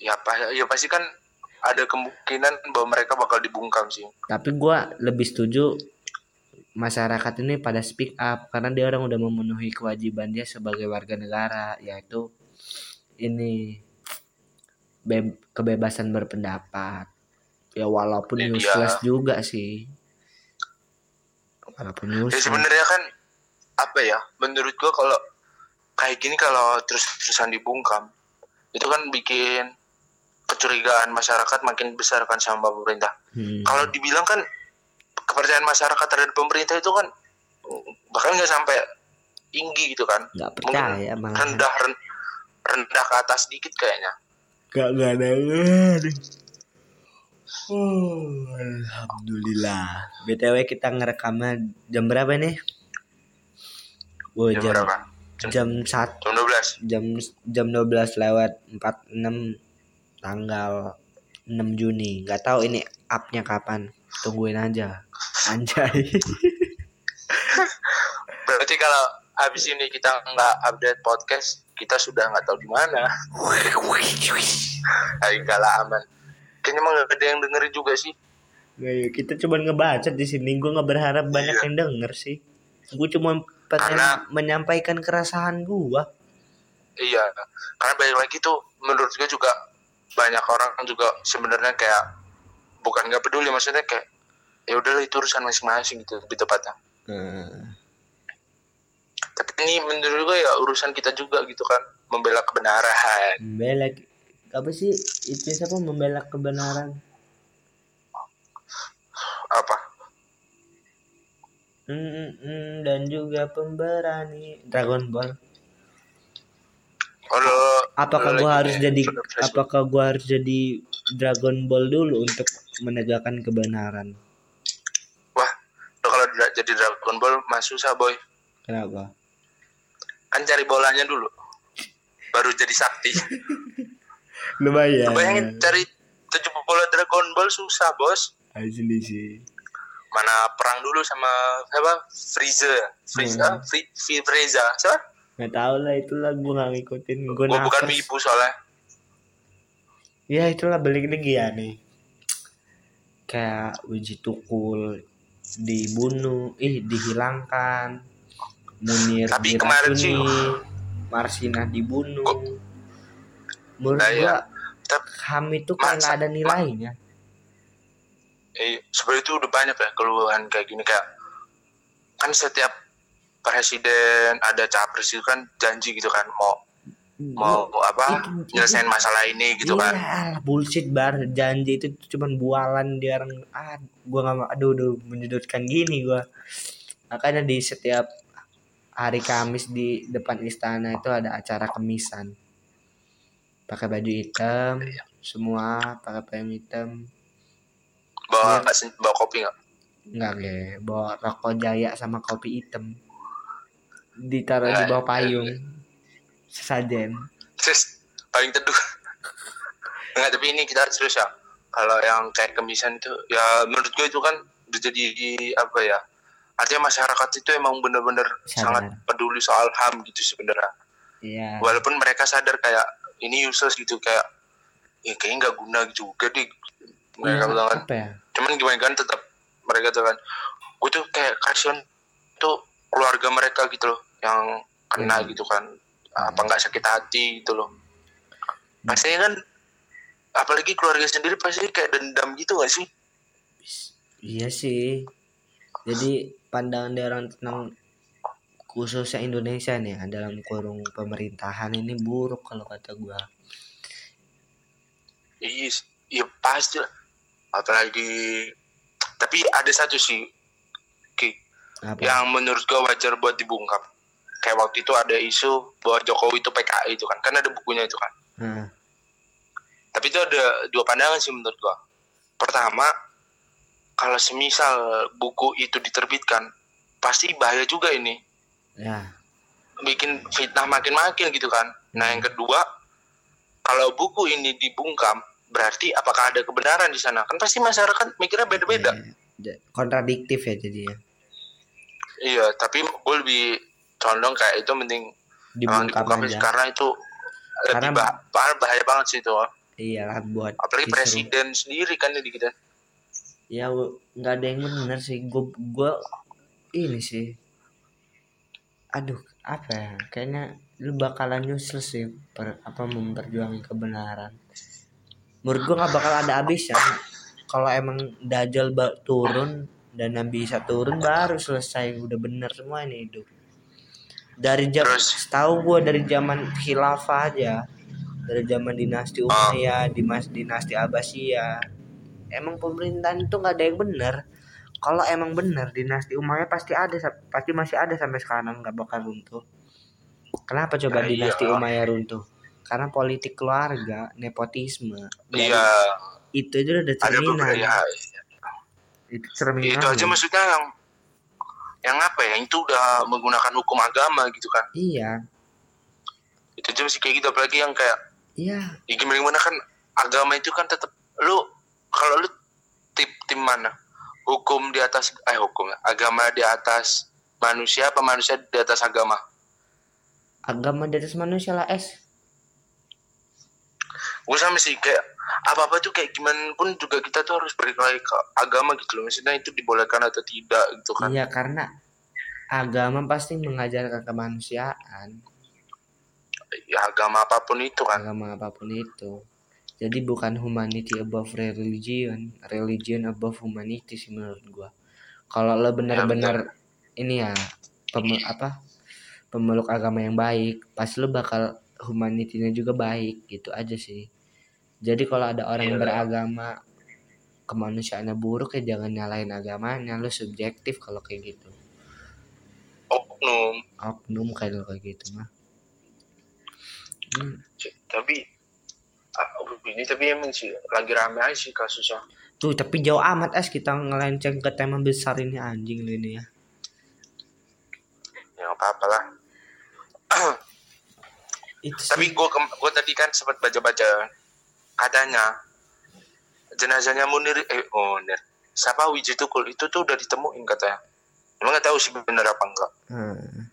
Ya apa ya pasti kan ada kemungkinan bahwa mereka bakal dibungkam sih. Tapi gua lebih setuju masyarakat ini pada speak up karena dia orang udah memenuhi kewajiban dia sebagai warga negara yaitu ini be- kebebasan berpendapat. Ya walaupun Iya. useless juga sih. Walaupun ya useless. sebenarnya kan apa ya menurut gua kalau kayak gini kalau terus-terusan dibungkam itu kan bikin kecurigaan masyarakat makin besar kan sama pemerintah. Hmm. kalau dibilang kan kepercayaan masyarakat terhadap pemerintah itu kan bahkan nggak sampai tinggi gitu kan. Nggak percaya malah. rendah ren- rendah ke atas sedikit kayaknya Gak gak ada Oh, alhamdulillah. BTW kita ngerekamnya jam berapa nih? Wah, jam jam berapa jam 1 jam 12 jam jam 12 lewat 46 tanggal 6 Juni. Nggak tahu ini upnya kapan. Tungguin aja. Anjay. berarti kalau habis ini kita nggak update podcast kita sudah nggak tahu di mana hari kala aman kayaknya emang nggak ada yang dengerin juga sih Nggak, ya, kita cuma ngebacot di sini. Gue nggak berharap banyak Iya. yang denger sih. Gue cuma pengen Karena- menyampaikan keresahan gua. iya karena balik lagi tuh menurut gue juga banyak orang juga sebenarnya kayak bukan nggak peduli maksudnya kayak ya udahlah itu urusan masing-masing gitu lebih tepatnya Nah, tapi ini menurut gue ya urusan kita juga gitu kan membela kebenaran. Membela apa sih itu siapa membela kebenaran? Apa? Mm, mm, dan juga pemberani. Dragon Ball. Kalau apakah gua lagi harus jadi apakah gua harus jadi Dragon Ball dulu untuk menegakkan kebenaran? Wah lo kalau dra- jadi Dragon Ball mah susah boy. Kenapa kan cari bolanya dulu. Baru jadi sakti. Lumayan. Bayangin cari 70 bola Dragon Ball susah bos. Asli sih. Mana perang dulu sama apa Frieza Frieza Hmm. Fri Fri- Frieza siapa? Nggak tahu lah itulah gua nggak ngikutin. Gua gua bukan wibu soalnya. Ya itulah balik lagi ya nih. Kayak uji tukul dibunuh ih dihilangkan Munir Tapi kemarin sih- Marsinah dibunuh. Menurut Nah, iya. gua HAM itu nggak ada nilainya. eh, sebenarnya itu udah banyak ya keluhan kayak gini. Kayak kan setiap presiden ada capres itu kan janji gitu kan mau mau apa nyelesain masalah ini gitu kan. Iya, bullshit bar janji itu cuman bualan dia orang ah gua nggak mau aduh aduh menyudutkan gini gua. Makanya di setiap hari Kamis di depan istana itu ada acara kemisan. Pakai baju hitam Iya. semua pakai payung hitam. Bawa nggak sen- bawa kopi nggak? Enggak ge. Bawa rokok jaya sama kopi hitam. Ditaruh di Nggak, bawah eh, payung. Sesajen. Terus paling teduh. Nggak tapi ini kita harus serius ya. Kalau yang kayak kemisan itu ya menurut gue itu kan udah jadi apa ya artinya masyarakat itu emang bener-bener sangat peduli soal ham gitu sebenarnya. Iya. Walaupun mereka sadar kayak ini useless gitu kayak ya kayaknya nggak guna juga deh. Mereka Iya, bilang kan. ya. Cuman gimana kan tetap mereka tuh kan gue tuh kayak kasihan tuh keluarga mereka gitu loh yang kena Hmm. gitu kan. Apa nggak sakit hati gitu loh. Pastinya kan apalagi keluarga sendiri pasti kayak dendam gitu gak sih? Iya sih. Jadi pandangan orang tentang khususnya Indonesia nih dalam kurung pemerintahan ini buruk kalau kata gua. Iya iya pasti lah. Apalagi tapi ada satu sih Ki, apa? yang menurut gua wajar buat dibungkam. Kayak waktu itu ada isu bahwa Jokowi itu PKI itu kan kan ada bukunya itu kan. Nah, tapi itu ada dua pandangan sih menurut gua. Pertama kalau semisal buku itu diterbitkan pasti bahaya juga ini. Ya. Bikin fitnah makin-makin gitu kan. Nah yang kedua kalau buku ini dibungkam berarti apakah ada kebenaran di sana? Kan pasti masyarakat mikirnya beda-beda. Ya, kontradiktif ya jadi ya. Iya tapi gue lebih condong kayak itu mending emang dibungkam dibungkam aja. karena itu Karena- lebih bah- bahaya, banget sih itu. Iyalah buat apalagi disuruh- presiden sendiri kan ini gitu ya nggak ada yang benar sih. Gua gua ini sih. Aduh apa ya? Kayaknya lu bakalan useless sih per, apa memperjuangkan kebenaran. Menurut gua nggak bakal ada habisnya kalau emang dajjal ba- turun dan nabi bisa turun baru selesai. Udah bener semua ini hidup. Dari jam setahu gua dari zaman khilafah aja. Dari zaman dinasti Umayyah di mas dinasti Abbasiyah emang pemerintahan itu nggak ada yang benar kalau emang benar dinasti Umayyah pasti ada pasti masih ada sampai sekarang nggak bakal runtuh. Kenapa coba Nah, dinasti iya. Umayyah runtuh? Karena politik keluarga nepotisme iya. itu aja udah ada cerminan. ya, itu cerminan. Itu aja maksudnya yang yang apa ya? Itu udah menggunakan hukum agama gitu kan? Iya. Itu aja masih kayak gitu apalagi yang kayak iya. Ya gimana gimana kan agama itu kan tetap lu kalau lu tip tim mana? Hukum di atas eh hukum agama di atas manusia apa manusia di atas agama? Agama di atas manusia lah es. Gue sama sih kayak apa apa tuh kayak gimana pun juga kita tuh harus lagi ke agama gitu loh. Maksudnya itu dibolehkan atau tidak gitu kan. Iya karena agama pasti mengajarkan kemanusiaan. Ya agama apa pun itu kan. Agama apa pun itu jadi bukan humanity above religion religion above humanity sih menurut gua. Kalau lo benar-benar ini ya pem- apa pemeluk agama yang baik pasti lo bakal humanity-nya juga baik gitu aja sih. Jadi kalau ada orang yang beragama kemanusiaannya buruk ya jangan nyalain agamanya lo subjektif kalau kayak gitu. Oknum. Oknum kayak lo kayak gitu mah. Hmm. tapi ini tapi emang sih lagi rame aja sih kasusnya. Tuh, tapi jauh amat es kita ngelenceng ke tema besar ini anjing lu ini ya. ya nggak apa-apa lah. Itu sih. tapi gue gue tadi kan sempat baca-baca katanya jenazahnya Munir eh oh, Munir. Siapa? Wiji Tukul itu tuh udah ditemuin katanya. Emang nggak tahu sih benar apa enggak Hmm,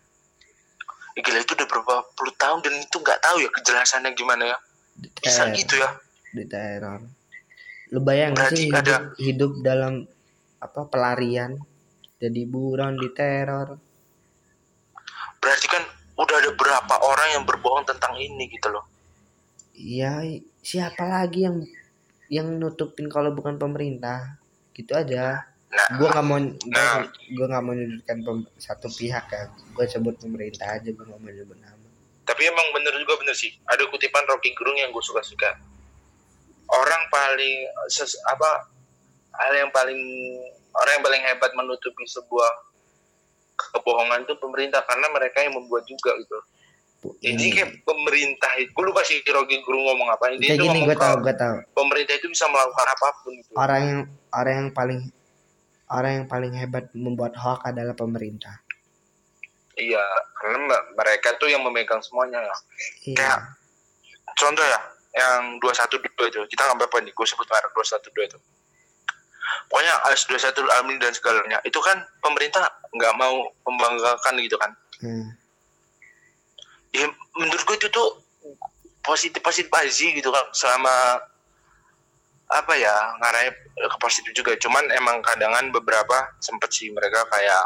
Ya, gila itu udah berapa puluh tahun dan itu nggak tahu ya kejelasannya gimana ya bisa gitu ya diteror. Lu Berarti sih hidup, ada- hidup dalam apa pelarian jadi buron diteror. berarti kan udah ada berapa orang yang berbohong tentang ini gitu loh Ya siapa lagi yang yang nutupin kalau bukan pemerintah? Gitu aja. nah Gua nggak mau gua, Nah. gua nggak mau menyudutkan satu pihak ya. Gua sebut pemerintah aja, gua nggak mau nyebut nama. Tapi emang bener juga bener sih. Ada kutipan Rocky Gerung yang gue suka-suka. Orang paling ses, apa hal yang paling orang yang paling hebat menutupi sebuah kebohongan itu pemerintah. Karena mereka yang membuat juga gitu. Bu- jadi ini- kayak pemerintah gue lupa sih Rocky Gerung ngomong apa. Ini kayak itu gini gue tahu gue tahu. pemerintah itu bisa melakukan apa pun gitu. Orang yang orang yang paling orang yang paling hebat membuat hoax adalah pemerintah. Iya karena me- mereka tuh yang memegang semuanya ya Iya. Kayak- contoh ya yang 212 itu kita nggak apa-apa nih gue sebut merek 212 itu pokoknya AS 21 Almin dan segalanya itu kan pemerintah nggak mau membanggakan gitu kan Hmm. ya menurut gue itu tuh positif positif aja gitu kan selama apa ya ngarahnya ke positif juga cuman emang kadangan beberapa sempet sih mereka kayak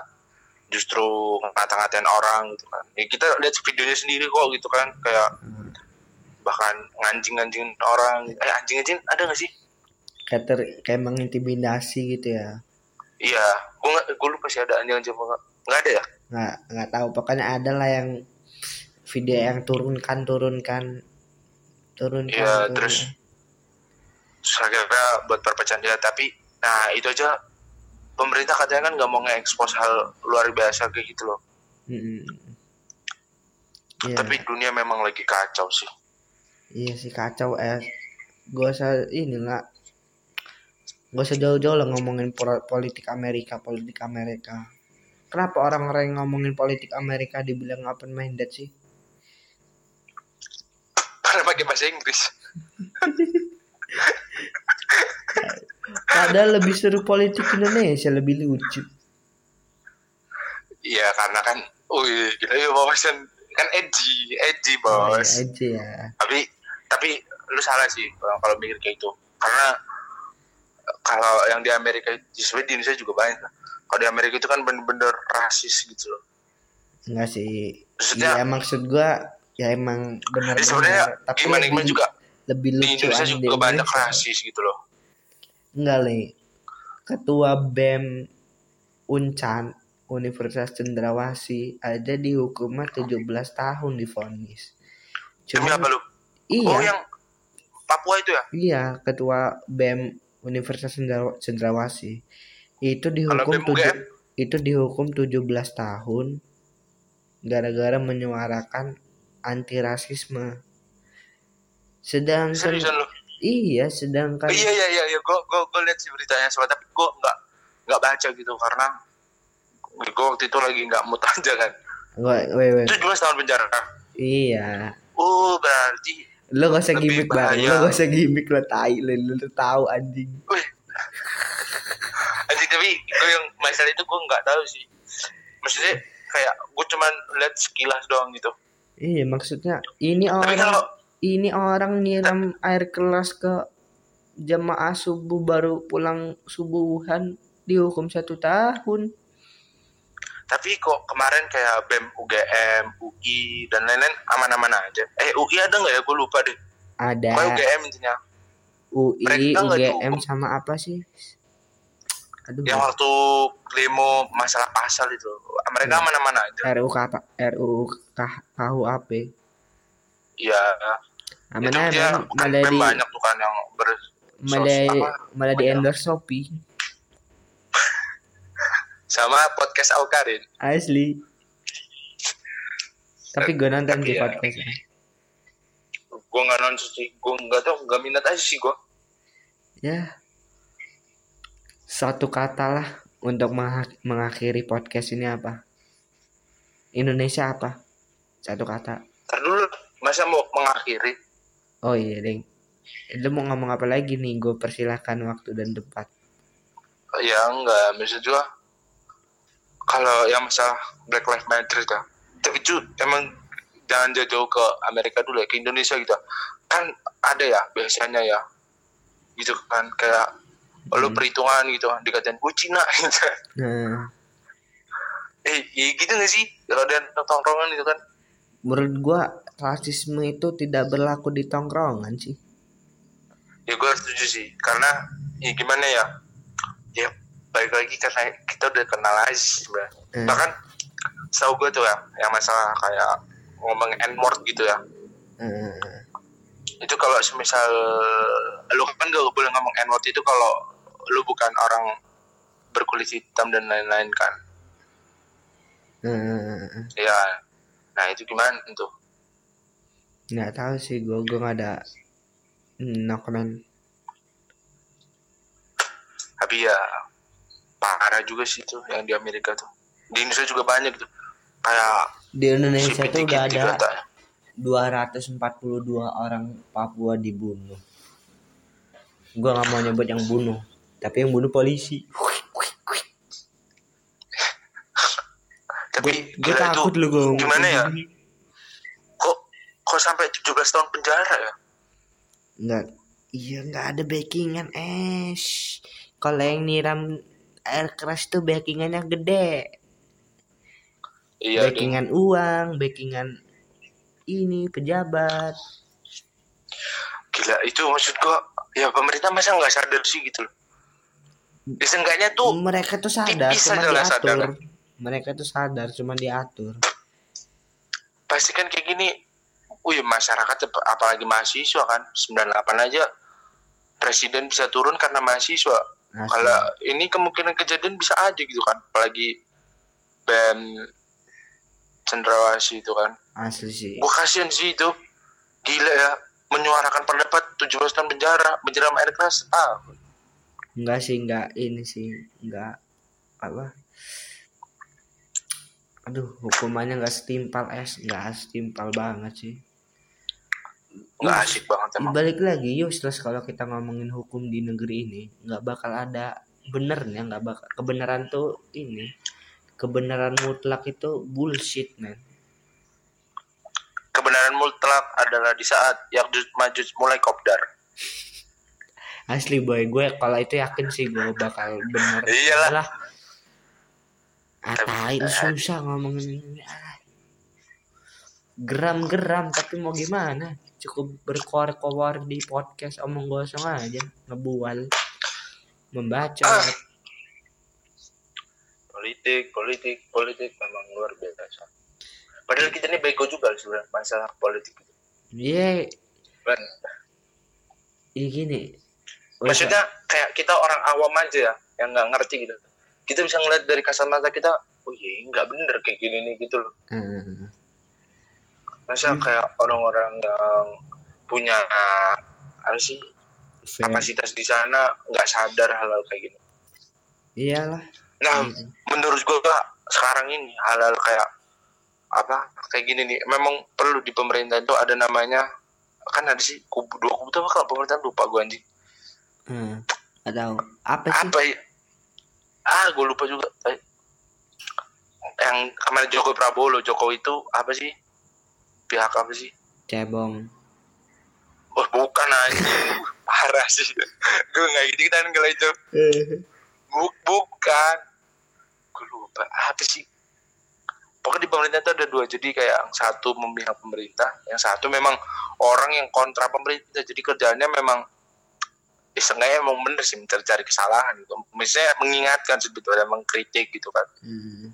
justru ngata-ngatain orang gitu kan. Ya kita lihat videonya sendiri kok gitu kan kayak bahkan ngancing-ngancingin orang eh anjing-anjing ada gak sih? Kayak ter, kayak mengintimidasi gitu ya. iya gue nggak gue lupa sih ada anjing-anjing apa nggak. Nggak ada ya? Nggak nggak tahu. Pokoknya ada lah yang video yang turunkan turunkan turunkan Iya, turunkan. terus terus akhirnya buat perpecahan dia. Tapi nah itu aja pemerintah katanya kan nggak mau nge-expose hal luar biasa kayak gitu loh. Mm-mm. Iya, tapi dunia memang lagi kacau sih. Iya sih kacau eh. Gak usah ini nggak gak usah jauh-jauh lah ngomongin politik Amerika politik Amerika. Kenapa orang-orang yang ngomongin politik Amerika dibilang open minded sih? Karena pakai bahasa Inggris padahal lebih seru politik Indonesia lebih lucu. Iya karena kan wih gila ya bahasan kan edgy edgy Oh, bos iya aja ya. Tapi tapi lu salah sih kalau kalau mikir kayak gitu. Karena kalau yang di Amerika di sebenarnya di Indonesia juga banyak. Kalau di Amerika itu kan bener-bener rasis gitu loh. Enggak sih. Maksudnya- iya maksud gua ya emang benar jadi sebenarnya tapi gimana gimana juga lebih di lucu Indonesia aja juga banyak rasis gitu loh. Enggak le. Ketua BEM Uncan Universitas Cendrawasih aja dihukumnya 17 tahun divonis demi apa lu? Iya. Oh yang Papua itu ya? Iya ketua BEM Universitas Cendra- Cendrawasih. Itu dihukum tujuh itu dihukum 17 tahun gara-gara menyuarakan anti rasisme sedangkan seriusan lu iya sedangkan iya iya iya iya gue gue gue lihat sih beritanya soalnya tapi gue nggak nggak baca gitu karena gue waktu itu lagi nggak mood aja kan wait, wait. 17 tahun penjara iya oh berarti lo gak usah gimmick bang bahaya. lo gak usah gimmick lo tai lo lo tahu anjing Wih. Anjing tapi gue yang masalah itu gue nggak tahu sih. Maksudnya kayak gue cuman lihat sekilas doang gitu. iya maksudnya ini Tapi orang kalau ini orang nyiram air kelas ke jemaah subuh baru pulang subuhan dihukum satu tahun tapi kok kemarin kayak BEM UGM, UI dan lain-lain aman-aman aja. Eh UI ada nggak ya? Gue lupa deh. ada Pokoknya UGM intinya. UI mereka UGM sama apa sih aduh Yang waktu demo masalah pasal itu, mereka Hmm. aman-aman aja. RUU KUHP Iya. Aman itu aja dia kan malah BEM di banyak tuh kan yang ber malah malah di endorse Shopee sama podcast Aukarin. asli tapi gue nonton di ya. podcastnya Gue nggak nonton sih. Gue nggak tau, nggak minat aja sih gue. ya satu kata lah untuk mengakhiri podcast ini apa Indonesia apa satu kata Ntar dulu, masa mau mengakhiri? Oh iya deng lu mau ngomong apa lagi nih? Gue persilahkan waktu dan tempat. Ya enggak. Maksud juga kalau yang masalah Black Lives Matter ya tapi cu emang jangan jauh-jauh ke Amerika dulu ya ke Indonesia gitu. Kan ada ya biasanya ya. Gitu kan kayak lu Hmm. perhitungan gitu kan dikatain gue Cina. Gitu nah. Eh ya gitu gak sih? Kalau ada tongkrongan gitu kan menurut gue rasisme itu tidak berlaku di tongkrongan sih. Ya gue setuju sih. Karena ya gimana ya? Ya balik lagi karena kita udah kenal aja sih Eh, bahkan setahu gue tuh ya yang masalah kayak ngomong n word gitu ya. Eh, itu kalau semisal lu kan gak boleh ngomong n word itu kalau lu bukan orang berkulit hitam dan lain-lain kan. Eh, ya nah itu gimana tuh? Nggak tahu sih gue gue nggak ada no comment tapi ya parah juga sih tuh yang di Amerika tuh. Di Indonesia juga banyak tuh. Kayak di Indonesia si tuh udah ada katanya. 242 orang Papua dibunuh. Gue nggak mau nyebut yang bunuh tapi yang bunuh polisi tapi gue itu takut lu gue gimana ya? kok kok sampai 17 tahun penjara ya? Nggak iya nggak ada backingan es kalau yang niram air keras tuh backingannya gede. Iya backingan uang backingan ini pejabat. Gila itu maksud gua ya pemerintah masa nggak sadar sih gitu loh. Ya, seenggaknya tuh mereka tuh sadar cuma diatur sadar. Mereka tuh sadar cuma diatur. Pasti kan kayak gini wih masyarakat apalagi mahasiswa kan 98 aja presiden bisa turun karena mahasiswa. Asli. kalau ini kemungkinan kejadian bisa aja gitu kan apalagi band cendrawasih itu kan. Asli sih. Gue kasihan sih itu. Gila ya menyuarakan pendapat 17 tahun penjara menjeram air keras ah. Enggak sih enggak ini sih enggak apa aduh hukumannya enggak setimpal es enggak setimpal banget sih. Nggak asik banget emang. balik lagi useless kalau kita ngomongin hukum di negeri ini nggak bakal ada benernya nggak bakal kebenaran tuh ini kebenaran mutlak itu bullshit man kebenaran mutlak adalah di saat Yakjud Majud mulai kopdar. Asli boy gue kalau itu yakin sih gue bakal bener. Iyalah. Atain susah ngomongin ah. geram-geram tapi mau gimana? Cukup berkoar-koar di podcast omong gosong aja. Ngebual membaca. Ah. politik politik politik memang luar biasa. Padahal kita ini bego juga sebenarnya masalah politik iya. Kan? Iya gini. Maksudnya kayak kita orang awam aja ya yang nggak ngerti gitu kita bisa ngeliat dari kasat mata kita oh iya nggak bener kayak gini nih gitu loh. Hmm, masa kayak orang-orang yang punya apa sih fair. kapasitas di sana nggak sadar hal-hal kayak gini. Iyalah. Nah Gitu. menurut gua sekarang ini hal-hal kayak apa kayak gini nih. Memang perlu di pemerintah itu ada namanya kan ada sih kubu dua kubu tuh apa kalau pemerintah lupa gua anjing. Hmm, atau apa sih? Apa ya ah gue lupa juga. Eh, yang kemarin Jokowi Prabowo Jokowi itu apa sih? Pihak apa sih? Cebong. Oh bukan anjing. Parah sih. Gue nggak gitu kan kalau itu. Buk, bukan. Gue lupa. Apa sih? Pokoknya di pemerintah itu ada dua. Jadi kayak yang satu memihak pemerintah yang satu memang orang yang kontra pemerintah. Jadi kerjanya memang ya seenggaknya emang bener sih mencari kesalahan gitu. Misalnya mengingatkan sebetulnya mengkritik gitu kan. Hmm,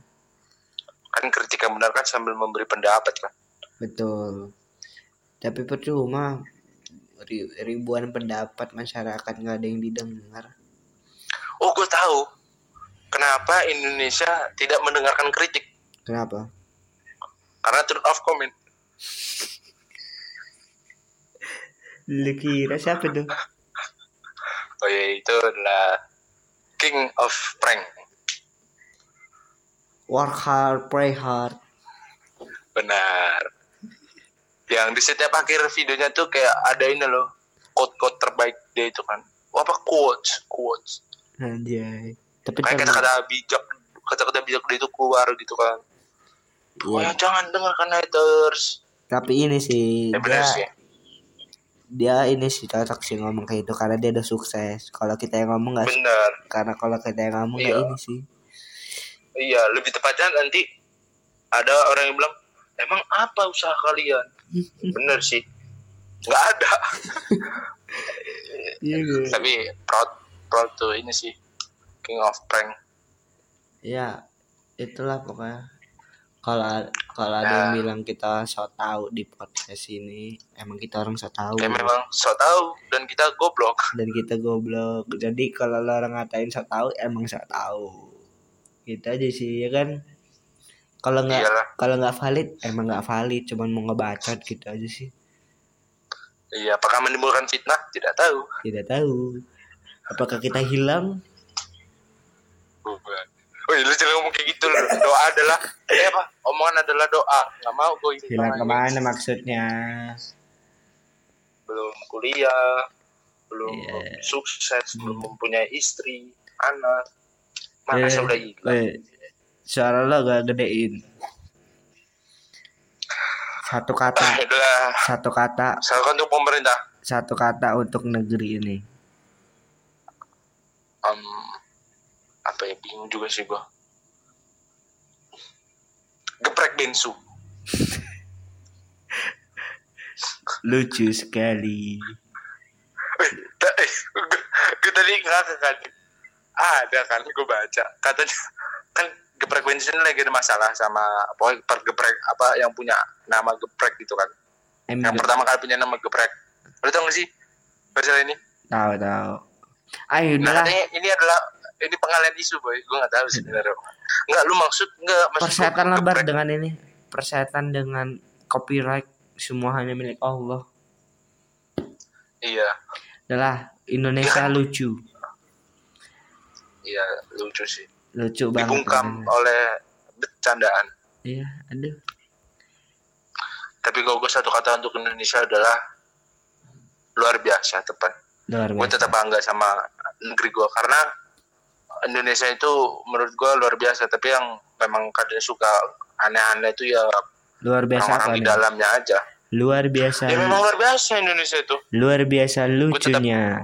kan kritik yang benar kan sambil memberi pendapat kan. Betul. Tapi percuma ri- ribuan pendapat masyarakat nggak ada yang didengar. Oh gue tahu. Kenapa Indonesia tidak mendengarkan kritik? Kenapa? Karena turn off comment. Lu kira siapa tuh oh ya itu adalah king of prank. Work hard pray hard. Benar. Yang di setiap akhir videonya tuh kayak ada ini loh quote-quote terbaik dia itu kan. Wah, apa? Quotes quotes. Anjay. Tapi kayak kata-kata bijak kata-kata bijak dia itu keluar gitu kan. Oh Iya. ya jangan dengarkan haters. Tapi ini sih ya benar dia, sih dia ini sih cocok sih ngomong kayak itu karena dia udah sukses. Kalau kita yang ngomong nggak benar. Karena kalau kita yang ngomong Iya. ini sih. Iya lebih tepatnya nanti ada orang yang bilang emang apa usaha kalian? Bener sih. Nggak ada. Iya gue tapi proud proud tuh ini sih king of prank. Ya itulah pokoknya kalau kalau ada yang Ya. bilang kita so tahu di podcast ini emang kita orang so tahu ya memang so tahu dan kita goblok. Dan kita goblok. Jadi kalau lo orang ngatain so tahu emang so tahu. Gitu aja sih ya kan? Kalau nggak kalau nggak valid emang nggak valid. Cuman mau ngebacot gitu aja sih. Iya apakah menimbulkan fitnah? Tidak tahu. Tidak tahu. Apakah kita hilang? Bukan Wih, lu jangan ngomong kayak gitu loh. Doa adalah, eh apa? Omongan adalah doa. Nggak mau gue ini. hilang ke mana maksudnya Belum kuliah, belum Iya. sukses, belum mempunyai istri, anak. Masa Eh, udah hilang. eh, suara lo gak gedein satu kata satu kata salahkan untuk pemerintah. satu kata untuk negeri ini Em, apa ya, bingung juga sih gue. Geprek bensu. lucu sekali Eh, eh, gue tadi ngakak kan. Ada kan gue baca. Katanya, kan geprek Winston lagi ada masalah sama pokoknya per geprek apa yang punya nama geprek gitu kan Em yang pertama kali punya nama geprek lu tau gak sih masalah ini tahu tahu ayo nah udahlah katanya ini adalah ini pengalian isu boy. Gue nggak tahu sebenarnya. Nggak lu maksud nggak? Maksud persetan lebar dengan ini. Persetan dengan copyright semua hanya milik Allah. Iya. Adalah Indonesia lucu. Iya lucu sih. Lucu banget dibungkam oleh bercandaan. Iya aduh. Tapi kalau gue satu kata untuk Indonesia adalah luar biasa tepat. Luar gue biasa. tetap bangga sama negeri gue karena Indonesia itu menurut gue luar biasa tapi yang memang kadang suka aneh-aneh itu ya luar biasa apa orang-orang di nih dalamnya aja. Luar biasa ya memang luar biasa Indonesia itu. Luar biasa lucunya